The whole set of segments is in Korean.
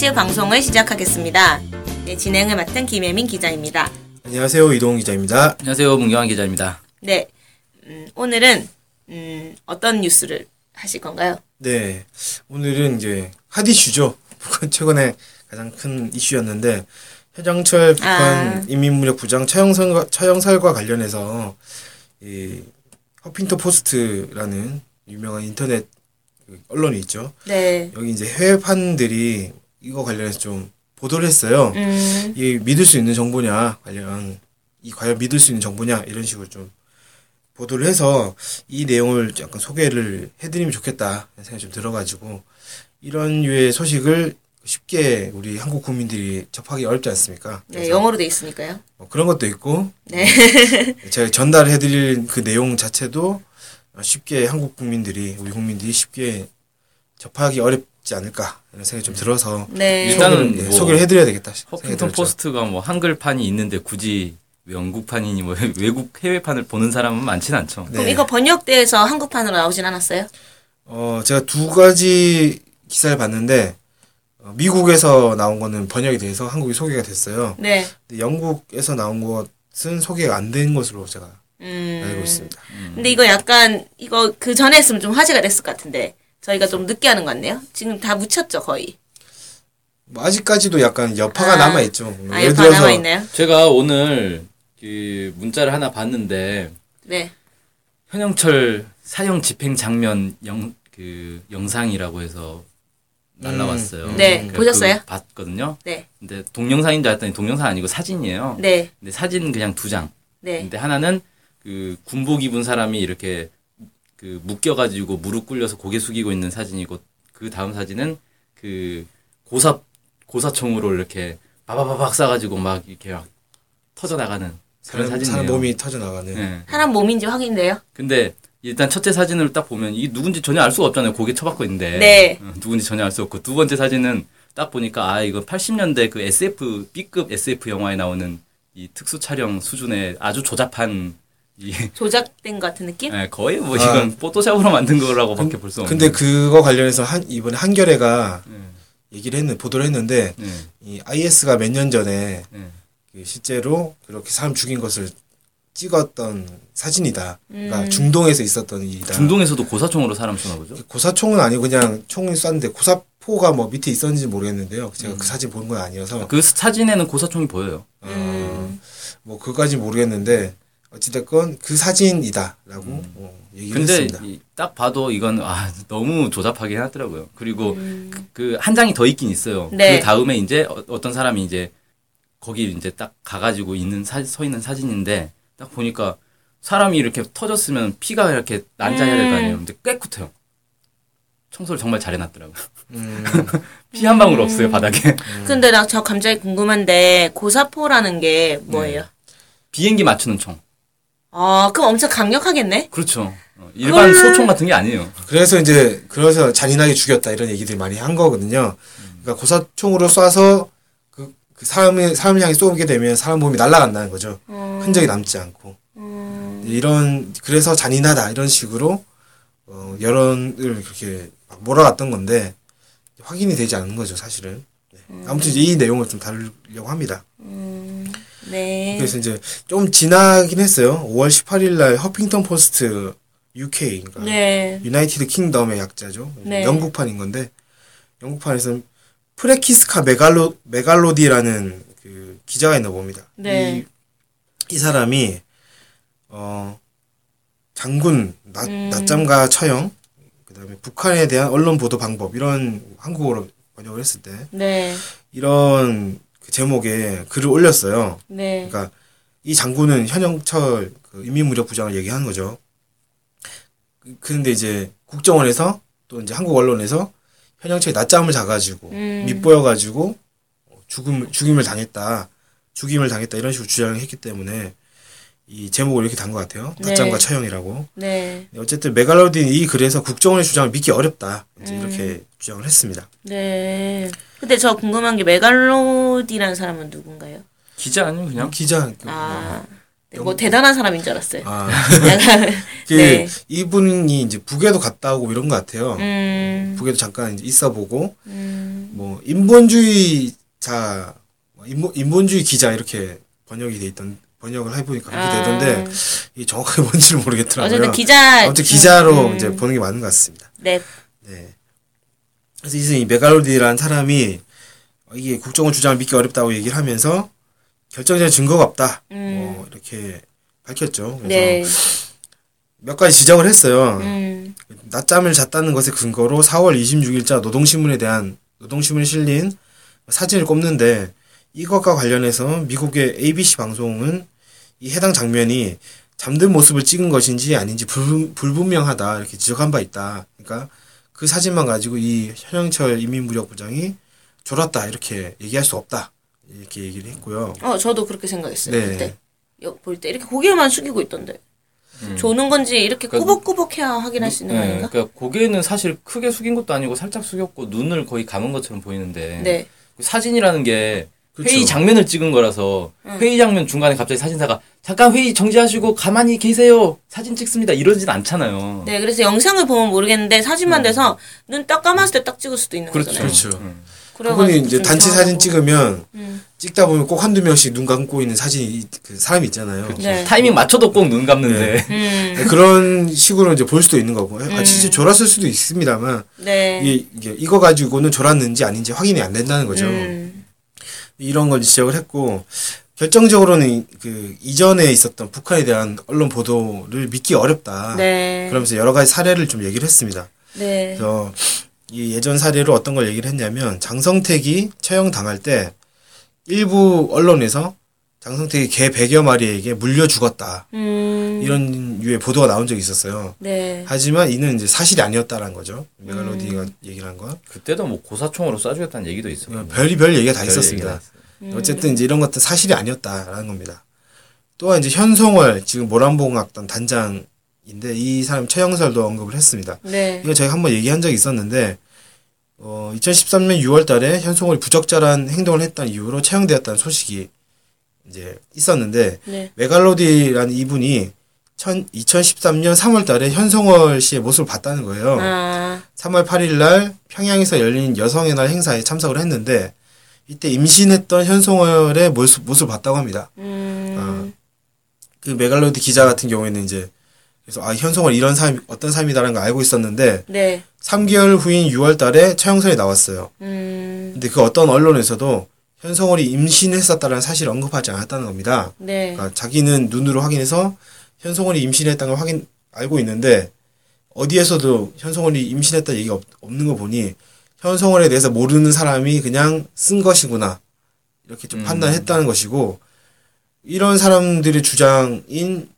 스케치 방송을 시작하겠습니다. 네, 진행을 맡은 김혜민 기자입니다. 안녕하세요 이동 기자입니다. 안녕하세요. 문경환 기자입니다. 네, 음, 오늘은 음, 어떤 뉴스를 하실 건가요? 네 오늘은 이제 핫 이슈죠. 북한 최근에 가장 큰 이슈였는데 현영철 북한 아. 인민무력 부장 처형설과, 처형설과 관련해서 이 허핑턴 포스트라는 유명한 인터넷 그 언론이 있죠. 네, 여기 이제 해외판들이 이거 관련해서 좀 보도를 했어요. 음, 이 믿을 수 있는 정보냐 관련 이 과연 믿을 수 있는 정보냐 이런 식으로 좀 보도를 해서 이 내용을 약간 소개를 해드리면 좋겠다 생각이 좀 들어가지고 이런 류의 소식을 쉽게 우리 한국 국민들이 접하기 어렵지 않습니까? 네, 영어로 돼 있으니까요. 뭐 그런 것도 있고 네, 제가 전달해드릴 그 내용 자체도 쉽게 한국 국민들이 우리 국민들이 쉽게 접하기 어렵 지 않을까 이런 생각이 좀 들어서 네, 일단은 소개를, 예, 뭐 소개를 해드려야 되겠다 허핑턴. 포스트가 뭐 한글판이 있는데 굳이 영국판이니 뭐 외국 해외판을 보는 사람은 많진 않죠. 그럼 네. 이거 번역돼서 한국판으로 나오진 않았어요? 어, 제가 두 가지 기사를 봤는데, 어, 미국에서 나온 거는 번역이 돼서 한국에 소개가 됐어요. 네, 근데 영국에서 나온 것은 소개가 안 된 것으로 제가 음, 알고 있습니다. 근데 이거 약간 이거 그 전에 했으면 좀 화제가 됐을 것 같은데 저희가 좀 늦게 하는 것 같네요. 지금 다 묻혔죠 거의. 뭐 아직까지도 약간 여파가 아. 남아 있죠. 뭐 아, 예를 여파 들어서 남아 있나요? 제가 오늘 그 문자를 하나 봤는데 네, 현영철 사형 집행 장면 영 그 영상이라고 해서 날라왔어요. 음, 네, 그래서 보셨어요? 봤거든요. 네, 근데 동영상인 줄 알았더니 동영상 아니고 사진이에요. 네, 근데 사진 그냥 두 장. 네, 근데 하나는 그 군복 입은 사람이 이렇게 그 묶여가지고 무릎 꿇려서 고개 숙이고 있는 사진이고 그 다음 사진은 그 고사 고사총으로 이렇게 바바바박 쏴가지고 막 이렇게 막 터져 나가는 그런 사람, 사진이에요. 사람 몸이 터져 나가는. 예. 사람 몸인지 확인돼요? 근데 일단 첫째 사진을 딱 보면 이게 누군지 전혀 알 수가 없잖아요. 고개 쳐박고 있는데. 네. 어, 누군지 전혀 알 수 없고 두 번째 사진은 딱 보니까 아 이거 80년대 그 SF B급 SF 영화에 나오는 이 특수 촬영 수준의 아주 조잡한 이 조작된 것 같은 느낌? 예, 거의 뭐 아. 이건 포토샵으로 만든 거라고밖에 볼 수 없는. 근데 그거 관련해서 한, 이번에 한겨레가 예, 얘기를 했는, 보도를 했는데, 예, 이 IS가 몇 년 전에 예. 그 실제로 그렇게 사람 죽인 것을 찍었던 사진이다. 그러니까 음. 중동에서 있었던 일이다. 중동에서도 고사총으로 사람 쏘나 보죠? 고사총은 아니고 그냥 총을 쐈는데 고사포가 뭐 밑에 있었는지 모르겠는데요. 제가 음. 그 사진 본 건 아니어서 그 사진에는 고사총이 보여요. 어, 뭐 그까지 모르겠는데 어찌됐건 그 사진이다라고 어, 얘기를 근데 했습니다. 이- 딱 봐도 이건 아 너무 조잡하게 해놨더라고요. 그리고 그한 장이 더 있긴 있어요. 음. 네. 그 다음에 이제 어- 어떤 사람이 이제 거기 이제 딱 가가지고 있는 사, 서 있는 사진인데 딱 보니까 사람이 이렇게 터졌으면 피가 이렇게 난자해야 될 거 아니에요. 근데 깨끗해요. 청소를 정말 잘 해놨더라고요. 음, 피한 방울 없어요 바닥에. 근데 나저 갑자기 궁금한데 고사포라는 게 뭐예요? 비행기 맞추는 총. 아, 그럼 엄청 강력하겠네? 그렇죠. 어, 일반 그걸- 소총 같은 게 아니에요. 그래서 이제 그래서 잔인하게 죽였다 이런 얘기들 많이 한 거거든요. 그러니까 고사총으로 쏴서 그, 그 사람을 사람을 향해 쏘게 되면 사람 몸이 날아간다는 거죠. 흔적이 남지 않고 이런 그래서 잔인하다 이런 식으로 어, 여론을 그렇게 막 몰아갔던 건데 확인이 되지 않은 거죠 사실은. 네. 아무튼 이제 이 내용을 좀 다루려고 합니다. 네. 그래서 이제 좀 지나긴 했어요. 5월 18일 날 허핑턴 포스트 UK 그러니까 네. United Kingdom의 약자죠. 네. 영국판인 건데 영국판에서는 프레키스카 메갈로 메갈로디라는 그 기자가 있나 봅니다. 네. 이, 이 사람이 어 장군 낮, 음. 낮잠과 처형 그다음에 북한에 대한 언론 보도 방법 이런 한국어로 번역을 했을 때 네. 이런 그 제목에 글을 올렸어요. 네. 그러니까 이 장군은 현영철 그 인민무력 부장을 얘기하는 거죠. 그- 그런데 이제 국정원에서 또 이제 한국 언론에서 현영철이 낮잠을 자가지고 음. 밑보여가지고 죽음 죽임을 당했다, 죽임을 당했다 이런 식으로 주장을 했기 때문에 이 제목을 이렇게 단 것 같아요. 네. 낮잠과 처형이라고. 네. 어쨌든 메갈로딘 이 글에서 국정원의 주장을 믿기 어렵다 이제 음. 이렇게 주장을 했습니다. 네. 근데 저 궁금한 게 메갈로디라는 사람은 누군가요? 기자 아니면 그냥 기자 그 아, 네, 뭐 대단한 사람인 줄 알았어요. 아, 그 네. 이분이 이제 북에도 갔다 오고 이런 것 같아요. 음, 북에도 잠깐 이제 있어 보고 음, 뭐 인본주의자, 뭐 인본, 인본주의 기자 이렇게 번역이 돼 있던 번역을 해보니까 그렇게 아. 되던데 이 정확하게 뭔지를 모르겠더라고요. 어쨌든 기자 아무튼 기자로 음, 이제 보는 게 맞는 것 같습니다. 네, 네. 그래서 이제 이 메갈로디라는 사람이 이게 국정원 주장을 믿기 어렵다고 얘기를 하면서 결정적인 증거가 없다. 뭐 이렇게 밝혔죠. 그래서 음. 네, 몇 가지 지적을 했어요. 음, 낮잠을 잤다는 것에 근거로 4월 26일자 노동신문에 대한 노동신문에 실린 사진을 꼽는데 이것과 관련해서 미국의 ABC 방송은 이 해당 장면이 잠든 모습을 찍은 것인지 아닌지 불, 불분명하다 이렇게 지적한 바 있다. 그러니까 그 사진만 가지고 이 현영철 인민무력부장이 졸았다 이렇게 얘기할 수 없다 이렇게 얘기를 했고요. 어 저도 그렇게 생각했어요 네. 그때 볼때 이렇게 고개만 숙이고 있던데 조는 건지 이렇게 그러니까 꾸벅꾸벅해야 확인할 수 있는 거 네, 아닌가? 그러니까 고개는 사실 크게 숙인 것도 아니고 살짝 숙였고 눈을 거의 감은 것처럼 보이는데 네, 그 사진이라는 게 그렇죠. 회의 장면을 찍은 거라서 회의 장면 중간에 갑자기 사진사가 잠깐 회의 정지하시고 가만히 계세요 사진 찍습니다 이러진 않잖아요. 네, 그래서 영상을 보면 모르겠는데 사진만 돼서 눈 딱 감았을 때 딱 찍을 수도 있는 음. 그렇죠. 거잖아요. 그렇죠. 그래가지고 그분이 이제 좀 단체 이상하고. 사진 찍으면 음. 찍다 보면 꼭 한두 명씩 눈 감고 있는 사진이 이- 그 사람이 있잖아요. 네. 타이밍 맞춰도 꼭 눈 감는데 음, 네, 그런 식으로 이제 볼 수도 있는 거고. 아, 진짜 졸았을 수도 있습니다만, 네. 이게, 이게 이거 가지고는 졸았는지 아닌지 확인이 안 된다는 거죠. 음, 이런 걸 지적을 했고, 결정적으로는 이- 그 이전에 있었던 북한에 대한 언론 보도를 믿기 어렵다. 네. 그러면서 여러 가지 사례를 좀 얘기를 했습니다. 네. 그래서 이 예전 사례로 어떤 걸 얘기를 했냐면 장성택이 처형 당할 때 일부 언론에서 장성택이 개 100여 마리에게 물려 죽었다. 음, 이런 유의 보도가 나온 적이 있었어요. 네. 하지만 이는 이제 사실이 아니었다라는 거죠. 메갈로디가 얘기를 한 건. 그때도 뭐 고사총으로 쏴주겠다는 얘기도 있었고 별이 별 얘기가 다 별 있었습니다. 음. 어쨌든 이제 이런 것들 사실이 아니었다라는 겁니다. 또한 이제 현송월 지금 모란봉악단 단장인데 이 사람 최영설도 언급을 했습니다. 네. 이거 저희가 한번 얘기한 적이 있었는데 어 2013년 6월 달에 현송월이 부적절한 행동을 했다는 이유로 채용되었다는 소식이 이제 있었는데 네. 메갈로디라는 이분이 천, 2013년 3월 달에 현송월 씨의 모습을 봤다는 거예요. 아, 3월 8일 날 평양에서 열린 여성의 날 행사에 참석을 했는데 이때 임신했던 현송월의 모습, 모습을 봤다고 합니다. 음, 그 메갈로디 기자 같은 경우에는 이제 그래서 아 현송월 이런 사람 어떤 사람이다라는 걸 알고 있었는데 네. 3개월 후인 6월 달에 처형설이 나왔어요. 음, 근데 그 어떤 언론에서도 현송월이 임신했었다는 사실을 언급하지 않았다는 겁니다. 네. 그러니까 자기는 눈으로 확인해서 현송월이 임신했다는 걸 확인 알고 있는데 어디에서도 현송월이 임신했다는 얘기가 없, 없는 거 보니 현송월에 대해서 모르는 사람이 그냥 쓴 것이구나 이렇게 좀 판단했다는 것이고 이런 사람들의 주장인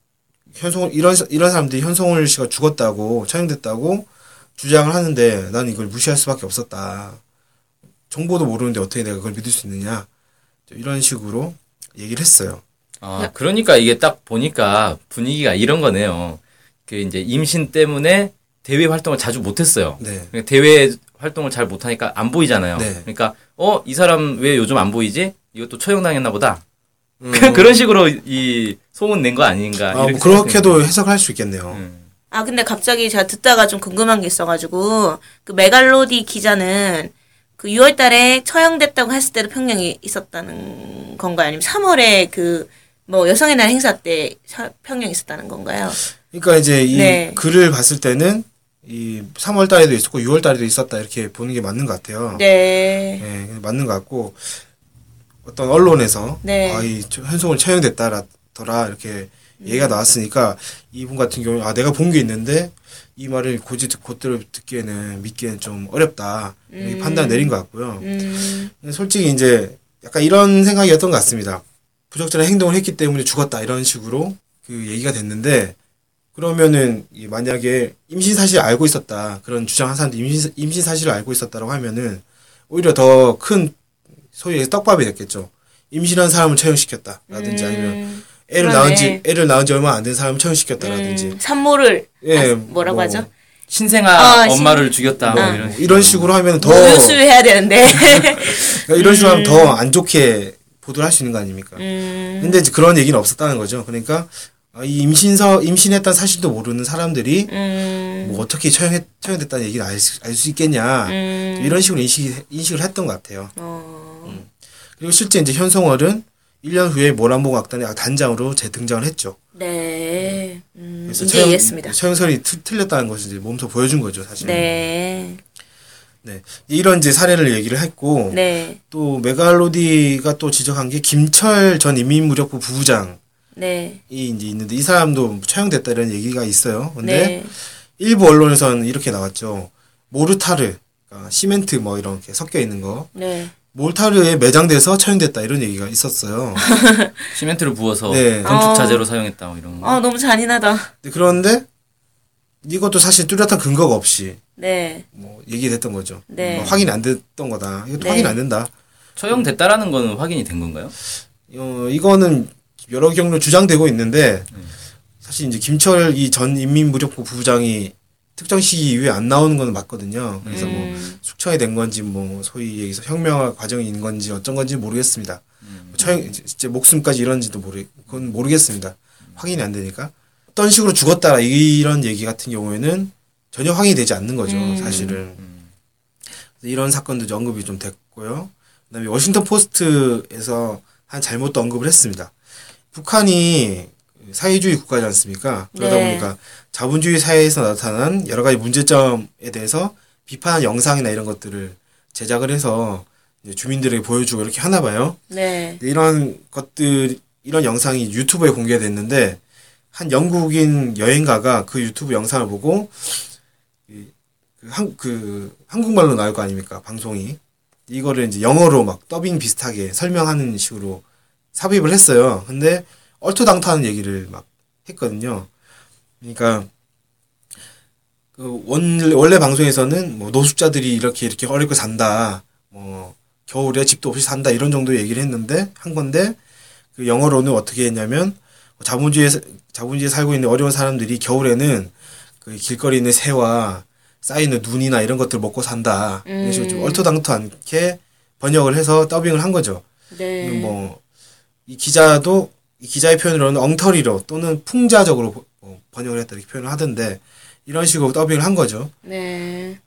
현송월 이런 이런 사람들이 현송월 씨가 죽었다고 처형됐다고 주장을 하는데 나는 이걸 무시할 수밖에 없었다. 정보도 모르는데 어떻게 내가 그걸 믿을 수 있느냐 이런 식으로 얘기를 했어요. 아, 그러니까 이게 딱 보니까 분위기가 이런 거네요. 그 이제 임신 때문에 대외 활동을 자주 못했어요. 네. 그러니까 대외 활동을 잘 못하니까 안 보이잖아요. 네. 그러니까 어 이 사람 왜 요즘 안 보이지? 이것도 처형당했나 보다. 음. 그런 식으로 이 소문 낸 거 아닌가. 아, 뭐 그렇게도 해석할 수 있겠네요. 음. 아, 근데 갑자기 제가 듣다가 좀 궁금한 게 있어가지고, 그 메갈로디 기자는 그 6월 달에 처형됐다고 했을 때도 평령이 있었다는 건가요? 아니면 3월에 그, 뭐, 여성의 날 행사 때 사- 평령이 있었다는 건가요? 그러니까 이제 이 네. 글을 봤을 때는 이 3월 달에도 있었고 6월 달에도 있었다 이렇게 보는 게 맞는 것 같아요. 네. 네, 맞는 것 같고 어떤 언론에서 네. 아, 이 현송을 처형됐다더라 이렇게 얘기가 나왔으니까 이분 같은 경우는 아 내가 본 게 있는데 이 말을 고지 곧대로 듣기에는 믿기에는 좀 어렵다 이렇게 판단 내린 것 같고요. 음, 솔직히 이제 약간 이런 생각이었던 것 같습니다. 부적절한 행동을 했기 때문에 죽었다 이런 식으로 그 얘기가 됐는데 그러면은 이 만약에 임신 사실을 알고 있었다 그런 주장한 사람들 임신 임신 사실을 알고 있었다라고 하면은 오히려 더 큰 소위 떡밥이 됐겠죠. 임신한 사람을 처형시켰다라든지 아니면 음, 애를 그러네. 낳은 지 애를 낳은 지 얼마 안 된 사람을 처형시켰다라든지 음, 산모를, 예, 아, 뭐라고 뭐 하죠? 신생아 아, 엄마를 죽였다. 뭐 아. 이런. 이런 식으로 하면 더 우유수 해야 되는데. 그러니까 이런 식으로 하면 더 안 좋게 보도를 할 수 있는 거 아닙니까? 음. 근데 이제 그런 얘기는 없었다는 거죠. 그러니까 아, 이 임신서 임신했다는 사실도 모르는 사람들이 음. 뭐 어떻게 처형했, 처형됐다는 얘기를 알수 있겠냐 음. 이런 식으로 인식 인식을 했던 것 같아요. 어. 그리고 실제 이제 현송월은 1년 후에 모란봉 악단의 단장으로 재등장을 했죠. 네. 음. 그래서 이제 이해했습니다. 트- 틀렸다는 것을 이제 몸소 보여준 거죠, 사실. 네. 네. 이런 이제 사례를 얘기를 했고 네. 또 메갈로디가 또 지적한 게 김철 전 인민무력부 부부장이 네. 이제 있는데 이 사람도 처형됐다 이런 얘기가 있어요. 근데 네. 일부 언론에서는 이렇게 나왔죠. 모르타르, 그러니까 시멘트 뭐 이렇게 섞여 있는 거. 네. 모르타르에 매장돼서 처형됐다 이런 얘기가 있었어요. 시멘트를 부어서 네. 건축 자재로 사용했다 뭐 이런 거. 아, 너무 잔인하다. 그런데 이것도 사실 뚜렷한 근거가 없이 네. 뭐 얘기됐던 거죠. 네. 뭐 확인이 안 됐던 거다. 이것도 네. 확인 안 된다. 처형됐다라는 거는 확인이 된 건가요? 어, 이거는 여러 경로 주장되고 있는데 사실 이제 김철 이 전 인민무력부 부부장이 특정 시기 이후에 안 나오는 건 맞거든요. 그래서 뭐 음. 숙청이 된 건지 뭐 소위 얘기해서 혁명화 과정인 건지 어쩐 건지 모르겠습니다. 뭐 처형 진짜 목숨까지 이런지도 모르 그건 모르겠습니다. 확인이 안 되니까 어떤 식으로 죽었다 이런 얘기 같은 경우에는 전혀 확인이 되지 않는 거죠. 음. 사실은 그래서 이런 사건도 이제 언급이 좀 됐고요. 그다음에 워싱턴 포스트에서 한 잘못도 언급을 했습니다. 북한이 사회주의 국가지 않습니까? 그러다 네. 보니까 자본주의 사회에서 나타난 여러 가지 문제점에 대해서 비판한 영상이나 이런 것들을 제작을 해서 주민들에게 보여주고 이렇게 하나 봐요. 네. 이런 것들, 이런 영상이 유튜브에 공개됐는데, 한 영국인 여행가가 그 유튜브 영상을 보고, 이- 그 한, 그, 한국말로 나올 거 아닙니까? 방송이. 이거를 이제 영어로 막 더빙 비슷하게 설명하는 식으로 삽입을 했어요. 근데 얼토당토하는 얘기를 막 했거든요. 그러니까, 그 원래, 원래 방송에서는 뭐 노숙자들이 이렇게 이렇게 어렵게 산다. 뭐 겨울에 집도 없이 산다 이런 정도 얘기를 했는데 한 건데 그 영어로는 어떻게 했냐면 자본주의에 자본주의에 살고 있는 어려운 사람들이 겨울에는 그 길거리에 있는 새와 쌓이는 눈이나 이런 것들 먹고 산다. 이런 식으로 좀 음. 얼토당토 않게 번역을 해서 더빙을 한 거죠. 네. 뭐 이 기자도 이 기자의 표현으로는 엉터리로 또는 풍자적으로 보- 어, 번역을 했다 이렇게 표현을 하던데 이런 식으로 더빙을 한 거죠. 네.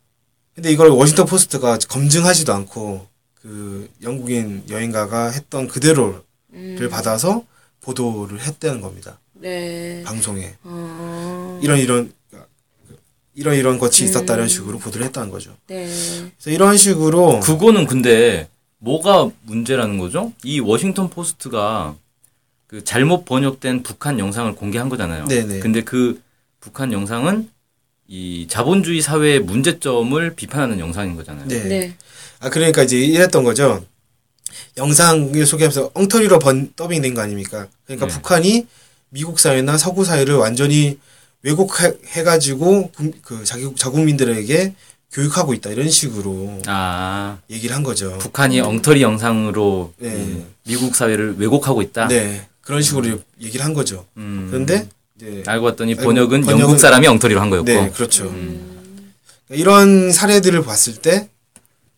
근데 이걸 워싱턴 포스트가 검증하지도 않고 그 영국인 여행가가 했던 그대로를 음. 받아서 보도를 했다는 겁니다. 네. 방송에 어. 이런 이런 이런 이런 것이 음. 있었다 이런 식으로 보도를 했다는 거죠. 네. 그래서 이런 식으로 그거는 근데 뭐가 문제라는 거죠? 이 워싱턴 포스트가 그 잘못 번역된 북한 영상을 공개한 거잖아요. 네네. 근데 그 북한 영상은 이 자본주의 사회의 문제점을 비판하는 영상인 거잖아요. 네. 네. 아 그러니까 이제 이랬던 거죠. 영상을 소개하면서 엉터리로 번 더빙된 거 아닙니까? 그러니까 네. 북한이 미국 사회나 서구 사회를 완전히 왜곡해가지고 그 자기 자국민들에게 교육하고 있다 이런 식으로 아, 얘기를 한 거죠. 북한이 엉터리 영상으로 네. 이 미국 사회를 왜곡하고 있다. 네 그런 식으로 얘기를 한 거죠. 음. 그런데 이제 알고 봤더니 번역은 번역은- 영국 사람이 엉터리로 한 거였고. 네 그렇죠. 음. 이런 사례들을 봤을 때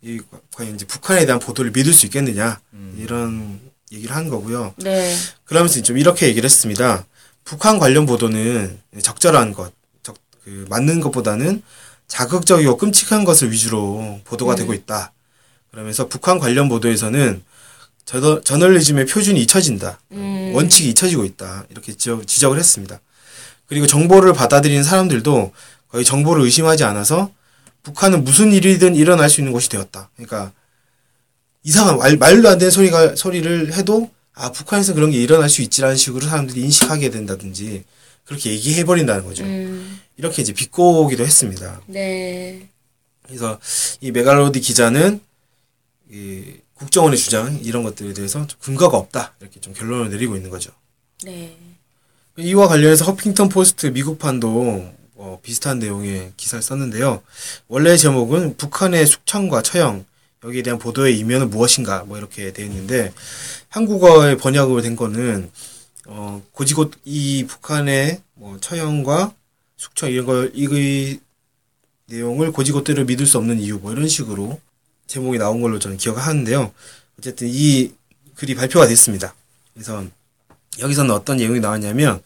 이, 과연 이제 북한에 대한 보도를 믿을 수 있겠느냐 이런 얘기를 한 거고요. 네. 그러면서 좀 이렇게 얘기를 했습니다. 북한 관련 보도는 적절한 것, 적, 그 맞는 것보다는 자극적이고 끔찍한 것을 위주로 보도가 되고 있다. 그러면서 북한 관련 보도에서는 저더, 저널리즘의 표준이 잊혀진다. 음. 원칙이 잊혀지고 있다. 이렇게 지적, 지적 을 했습니다. 그리고 정보를 받아들이는 사람들도 거의 정보를 의심하지 않아서 북한은 무슨 일이든 일어날 수 있는 곳이 되었다. 그러니까 이상한 말, 말도 안 되는 소리가 소리를 해도 아 북한에서 그런 게 일어날 수 있지라는 식으로 사람들이 인식하게 된다든지 그렇게 얘기해 버린다는 거죠. 음. 이렇게 이제 비꼬기도 했습니다. 네. 그래서 이 메갈로디 기자는 이 국정원의 주장 이런 것들에 대해서 좀 근거가 없다 이렇게 좀 결론을 내리고 있는 거죠. 네. 이와 관련해서 허핑턴 포스트 미국판도 어, 비슷한 내용의 기사를 썼는데요. 원래 제목은 북한의 숙청과 처형 여기에 대한 보도의 이면은 무엇인가 뭐 이렇게 되어 있는데 한국어에 번역으로 된 거는 어, 고지곧 이 북한의 뭐 처형과 숙청 이런 걸이 내용을 고지고대로 믿을 수 없는 이유 뭐 이런 식으로 제목이 나온 걸로 저는 기억하는데요. 어쨌든 이 글이 발표가 됐습니다. 그래서 여기서는 어떤 내용이 나왔냐면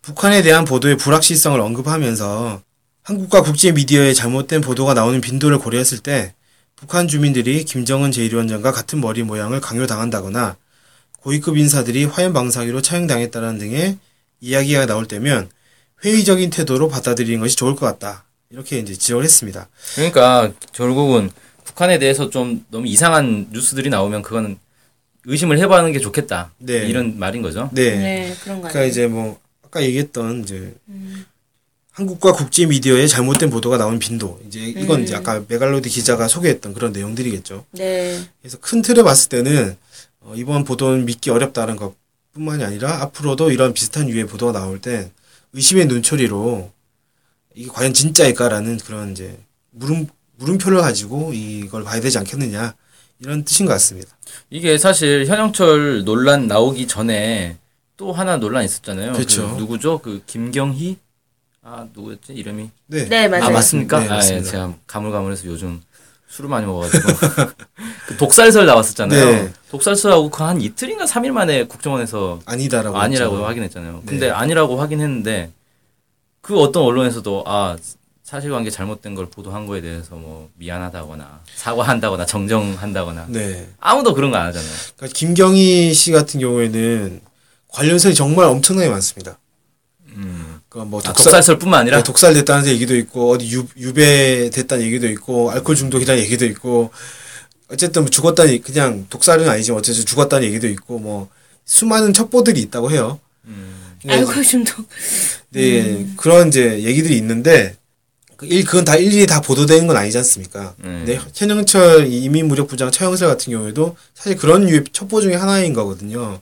북한에 대한 보도의 불확실성을 언급하면서 한국과 국제 미디어의 잘못된 보도가 나오는 빈도를 고려했을 때 북한 주민들이 김정은 제1위원장과 같은 머리 모양을 강요당한다거나 고위급 인사들이 화염 방사기로 처형당했다는 등의 이야기가 나올 때면 회의적인 태도로 받아들이는 것이 좋을 것 같다. 이렇게 이제 지적을 했습니다. 그러니까 결국은 북한에 대해서 좀 너무 이상한 뉴스들이 나오면 그거는 의심을 해봐는 게 좋겠다. 네. 이런 말인 거죠. 네. 네, 그런 거 그러니까? 이제 뭐 아까 얘기했던 이제 한국과 국제 미디어의 잘못된 보도가 나온 빈도 이제 이건 이제 아까 메갈로디 기자가 소개했던 그런 내용들이겠죠. 네. 그래서 큰 틀을 봤을 때는 어, 이번 보도는 믿기 어렵다는 것뿐만이 아니라 앞으로도 이런 비슷한 유의 보도가 나올 때 의심의 눈초리로 이게 과연 진짜일까라는 그런 이제 물음 물음표를 가지고 이걸 봐야 되지 않겠느냐 이런 뜻인 것 같습니다. 이게 사실 현영철 논란 나오기 전에 또 하나 논란 있었잖아요. 그렇죠. 그 누구죠? 그 김경희? 아 누구였지 이름이? 네. 네, 맞아요. 아 맞습니까? 네, 아, 예, 맞습니다. 제가 가물가물해서 요즘 술을 많이 먹어가지고 그 독살설 나왔었잖아요. 네. 독살설하고 그 한 이틀인가 3일 만에 국정원에서 아니다라고 아니라고 했죠. 확인했잖아요. 네. 근데 아니라고 확인했는데 그 어떤 언론에서도 아 사실관계 잘못된 걸 보도한 거에 대해서 뭐 미안하다거나 사과한다거나 정정한다거나 네. 아무도 그런 거 안 하잖아요. 그러니까 김경희 씨 같은 경우에는 관련성이 정말 엄청나게 많습니다. 그러니까 뭐 아, 독살, 독살 설뿐만 아니라 네, 독살 됐다는 얘기도 있고 어디 유, 유배 됐다는 얘기도 있고 알코올 중독이라는 얘기도 있고 어쨌든 뭐 죽었다는 그냥 독살은 아니지만 어쨌든 죽었다는 얘기도 있고 뭐 수많은 첩보들이 있다고 해요. 근데 알코올 중독. 네, 그런 이제 얘기들이 있는데 그 일 그건 다 일일이 다 보도되는 건 아니지 않습니까? 음. 네, 현영철 이 이민무력부장 처형설 같은 경우에도 사실 그런 유의 첩보 중에 하나인 거거든요.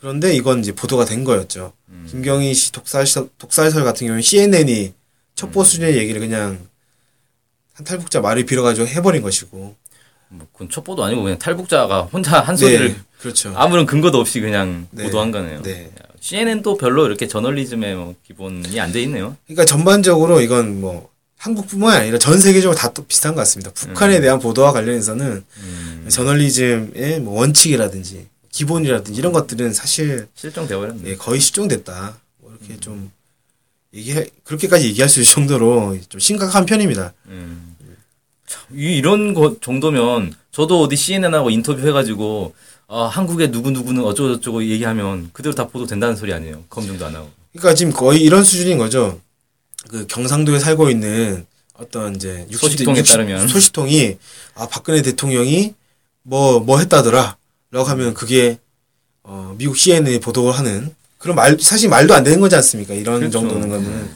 그런데 이건 이제 보도가 된 거였죠. 김경희 씨 독살 독살설 같은 경우는 CNN이 첩보 수준의 얘기를 그냥 한 탈북자 말을 빌어가지고 해버린 것이고. 뭐 그건 첩보도 아니고 그냥 탈북자가 혼자 한 소리를 네, 그렇죠. 아무런 근거도 없이 그냥 네. 보도한 거네요. 네. CNN도 별로 이렇게 저널리즘에 뭐 기본이 안 돼 있네요. 그러니까 전반적으로 이건 뭐 한국뿐만 아니라 전 세계적으로 다 또 비슷한 것 같습니다. 북한에 대한 보도와 관련해서는 저널리즘의 뭐 원칙이라든지 기본이라든지 이런 것들은 사실 실종되어 버렸네. 예, 거의 실종됐다. 뭐 이렇게 좀 얘기해 그렇게까지 얘기할 수 있을 정도로 좀 심각한 편입니다. 음. 이- 이런 거 정도면 저도 어디 CNN하고 인터뷰 해가지고 아, 한국의 누구 누구는 어쩌고 저쩌고 얘기하면 그대로 다 보도 된다는 소리 아니에요. 검증도 안 하고. 그러니까 지금 거의 이런 수준인 거죠. 그 경상도에 살고 있는 어떤 이제 60대, 소식통에 따르면. 소식통이 아 박근혜 대통령이 뭐뭐 했다더라. 라고 하면 그게 어 미국 CNN이 보도를 하는 그런 말 사실 말도 안 되는 거지 않습니까? 이런 그렇죠. 정도는 거는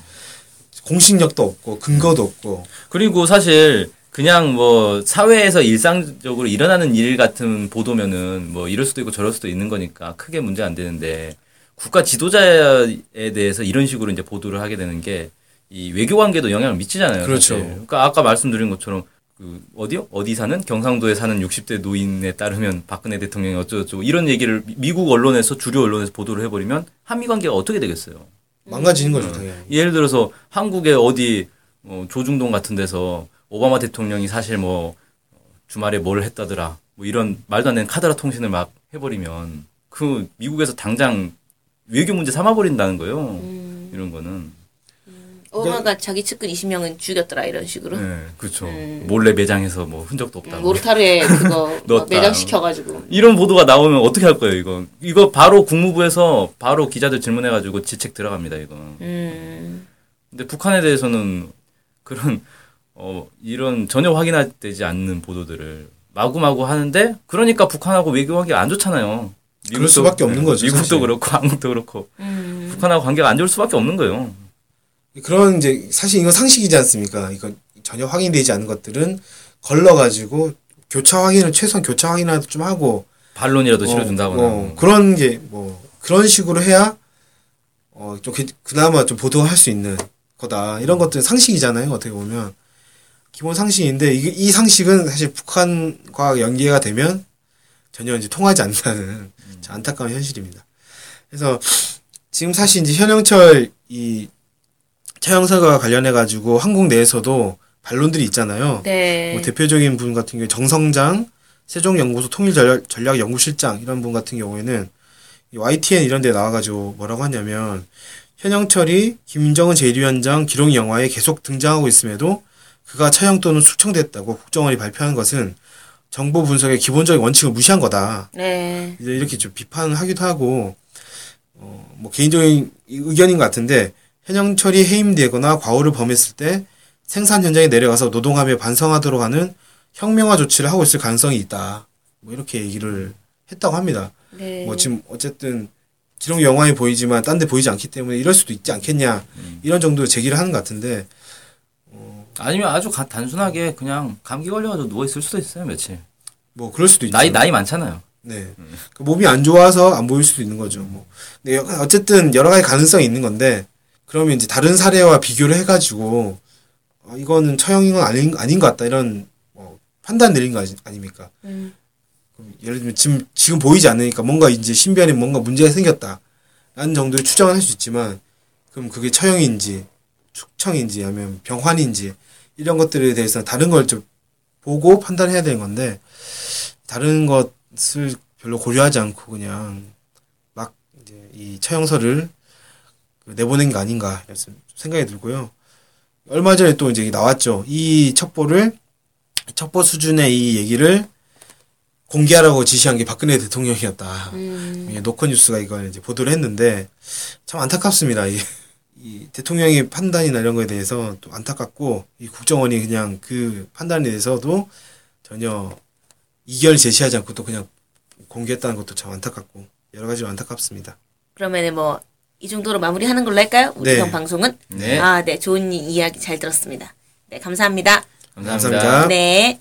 공식력도 없고 근거도 없고 그리고 사실 그냥 뭐 사회에서 일상적으로 일어나는 일 같은 보도면은 뭐 이럴 수도 있고 저럴 수도 있는 거니까 크게 문제 안 되는데 국가 지도자에 대해서 이런 식으로 이제 보도를 하게 되는 게 이 외교 관계도 영향을 미치잖아요. 그렇죠. 사실. 그러니까 아까 말씀드린 것처럼 그 어디요? 어디 사는 경상도에 사는 60대 노인에 따르면 박근혜 대통령이 어쩌고저쩌고 이런 얘기를 미- 미국 언론에서 주류 언론에서 보도를 해버리면 한미 관계가 어떻게 되겠어요? 망가지는 거죠 당연히. 예를 들어서 한국의 어디 뭐 조중동 같은 데서 오바마 대통령이 사실 뭐 주말에 뭘 했다더라 뭐 이런 말도 안 되는 카드라 통신을 막 해버리면 그 미국에서 당장 외교 문제 삼아버린다는 거예요. 이런 거는. 오마가 자기 측근 20명은 죽였더라 이런 식으로. 네, 그렇죠. 몰래 매장해서 뭐 흔적도 없다. 음, 모르타르에 그거 막 넣었다. 매장 시켜가지고. 이런 보도가 나오면 어떻게 할 거예요, 이거? 이거 바로 국무부에서 바로 기자들 질문해가지고 지책 들어갑니다, 이거. 음, 근데 북한에 대해서는 그런 어 이런 전혀 확인되지 않는 보도들을 마구마구 하는데 그러니까 북한하고 외교 관계가 안 좋잖아요. 그럴 수밖에 없는 거죠, 미국도 사실. 그렇고 한국도 그렇고 음. 북한하고 관계가 안 좋을 수밖에 없는 거예요. 그런 이제 사실 이건 상식이지 않습니까? 이건 전혀 확인되지 않은 것들은 걸러 가지고 교차 확인을 최소한 교차 확인이라도 좀 하고 반론이라도 어, 실어준다거나. 어, 그런 게 뭐 그런 식으로 해야 어좀 그나마 좀 보도할 수 있는 거다 이런 것들은 상식이잖아요 어떻게 보면 기본 상식인데 이게 이 상식은 사실 북한과 연계가 되면 전혀 이제 통하지 않는다는 참 안타까운 현실입니다. 그래서 지금 사실 이제 현영철 이 처형설과 관련해 가지고 한국 내에서도 반론들이 있잖아요. 네. 뭐 대표적인 분 같은 경우에 정성장 세종연구소 통일전략연구실장 이런 분 같은 경우에는 이 YTN 이런 데 나와가지고 뭐라고 하냐면 현영철이 김정은 제1위원장 기록 영화에 계속 등장하고 있음에도 그가 처형 또는 숙청됐다고 국정원이 발표한 것은 정보 분석의 기본적인 원칙을 무시한 거다. 네. 이제 이렇게 좀 비판하기도 하고 어, 뭐 개인적인 의견인 것 같은데 현영철이 해임되거나 과오를 범했을 때 생산 현장에 내려가서 노동하며 반성하도록 하는 혁명화 조치를 하고 있을 가능성이 있다. 뭐 이렇게 얘기를 했다고 합니다. 네. 뭐 지금 어쨌든 기록 영화에 보이지만 딴 데 보이지 않기 때문에 이럴 수도 있지 않겠냐 이런 정도 제기를 하는 것 같은데 아니면 아주 가- 단순하게 그냥 감기 걸려가지고 누워 있을 수도 있어요 며칠. 뭐 그럴 수도 있죠. 나이 나이 많잖아요. 네. 그 몸이 안 좋아서 안 보일 수도 있는 거죠. 뭐. 근데 여- 어쨌든 여러 가지 가능성이 있는 건데 그러면 이제 다른 사례와 비교를 해가지고 어, 이거는 처형인 건 아닌 아닌 것 같다 이런 뭐 판단 내린 거 아니, 아닙니까? 음. 그럼 예를 들면 지금 지금 보이지 않으니까 뭔가 이제 신변에 뭔가 문제가 생겼다. 라는 정도의 추정을 할 수 있지만 그럼 그게 처형인지 축청인지 아니면 병환인지 이런 것들에 대해서 다른 걸 좀 보고 판단해야 되는 건데 다른 것을 별로 고려하지 않고 그냥 막 이제 이 처형서를 그 내보낸 게 아닌가 생각이 들고요. 얼마 전에 또 이제 나왔죠. 이 첩보를 첩보 수준의 이 얘기를 공개하라고 지시한 게 박근혜 대통령이었다. 음. 이게 노컷뉴스가 이걸 이제 보도를 했는데 참 안타깝습니다. 이, 이 대통령의 판단이나 이런 거에 대해서 또 안타깝고 이 국정원이 그냥 그 판단에 대해서도 전혀 이견을 제시하지 않고 또 그냥 공개했다는 것도 참 안타깝고 여러 가지로 안타깝습니다. 그러면은 뭐 이 정도로 마무리하는 걸로 할까요? 우리 네. 형 방송은? 네. 아, 네. 좋은 이- 이야기 잘 들었습니다. 네, 감사합니다. 감사합니다. 감사합니다. 네.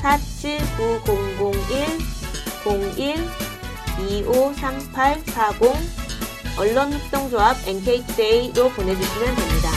479001 01 253840 언론협동조합 NK투데이로 보내주시면 됩니다.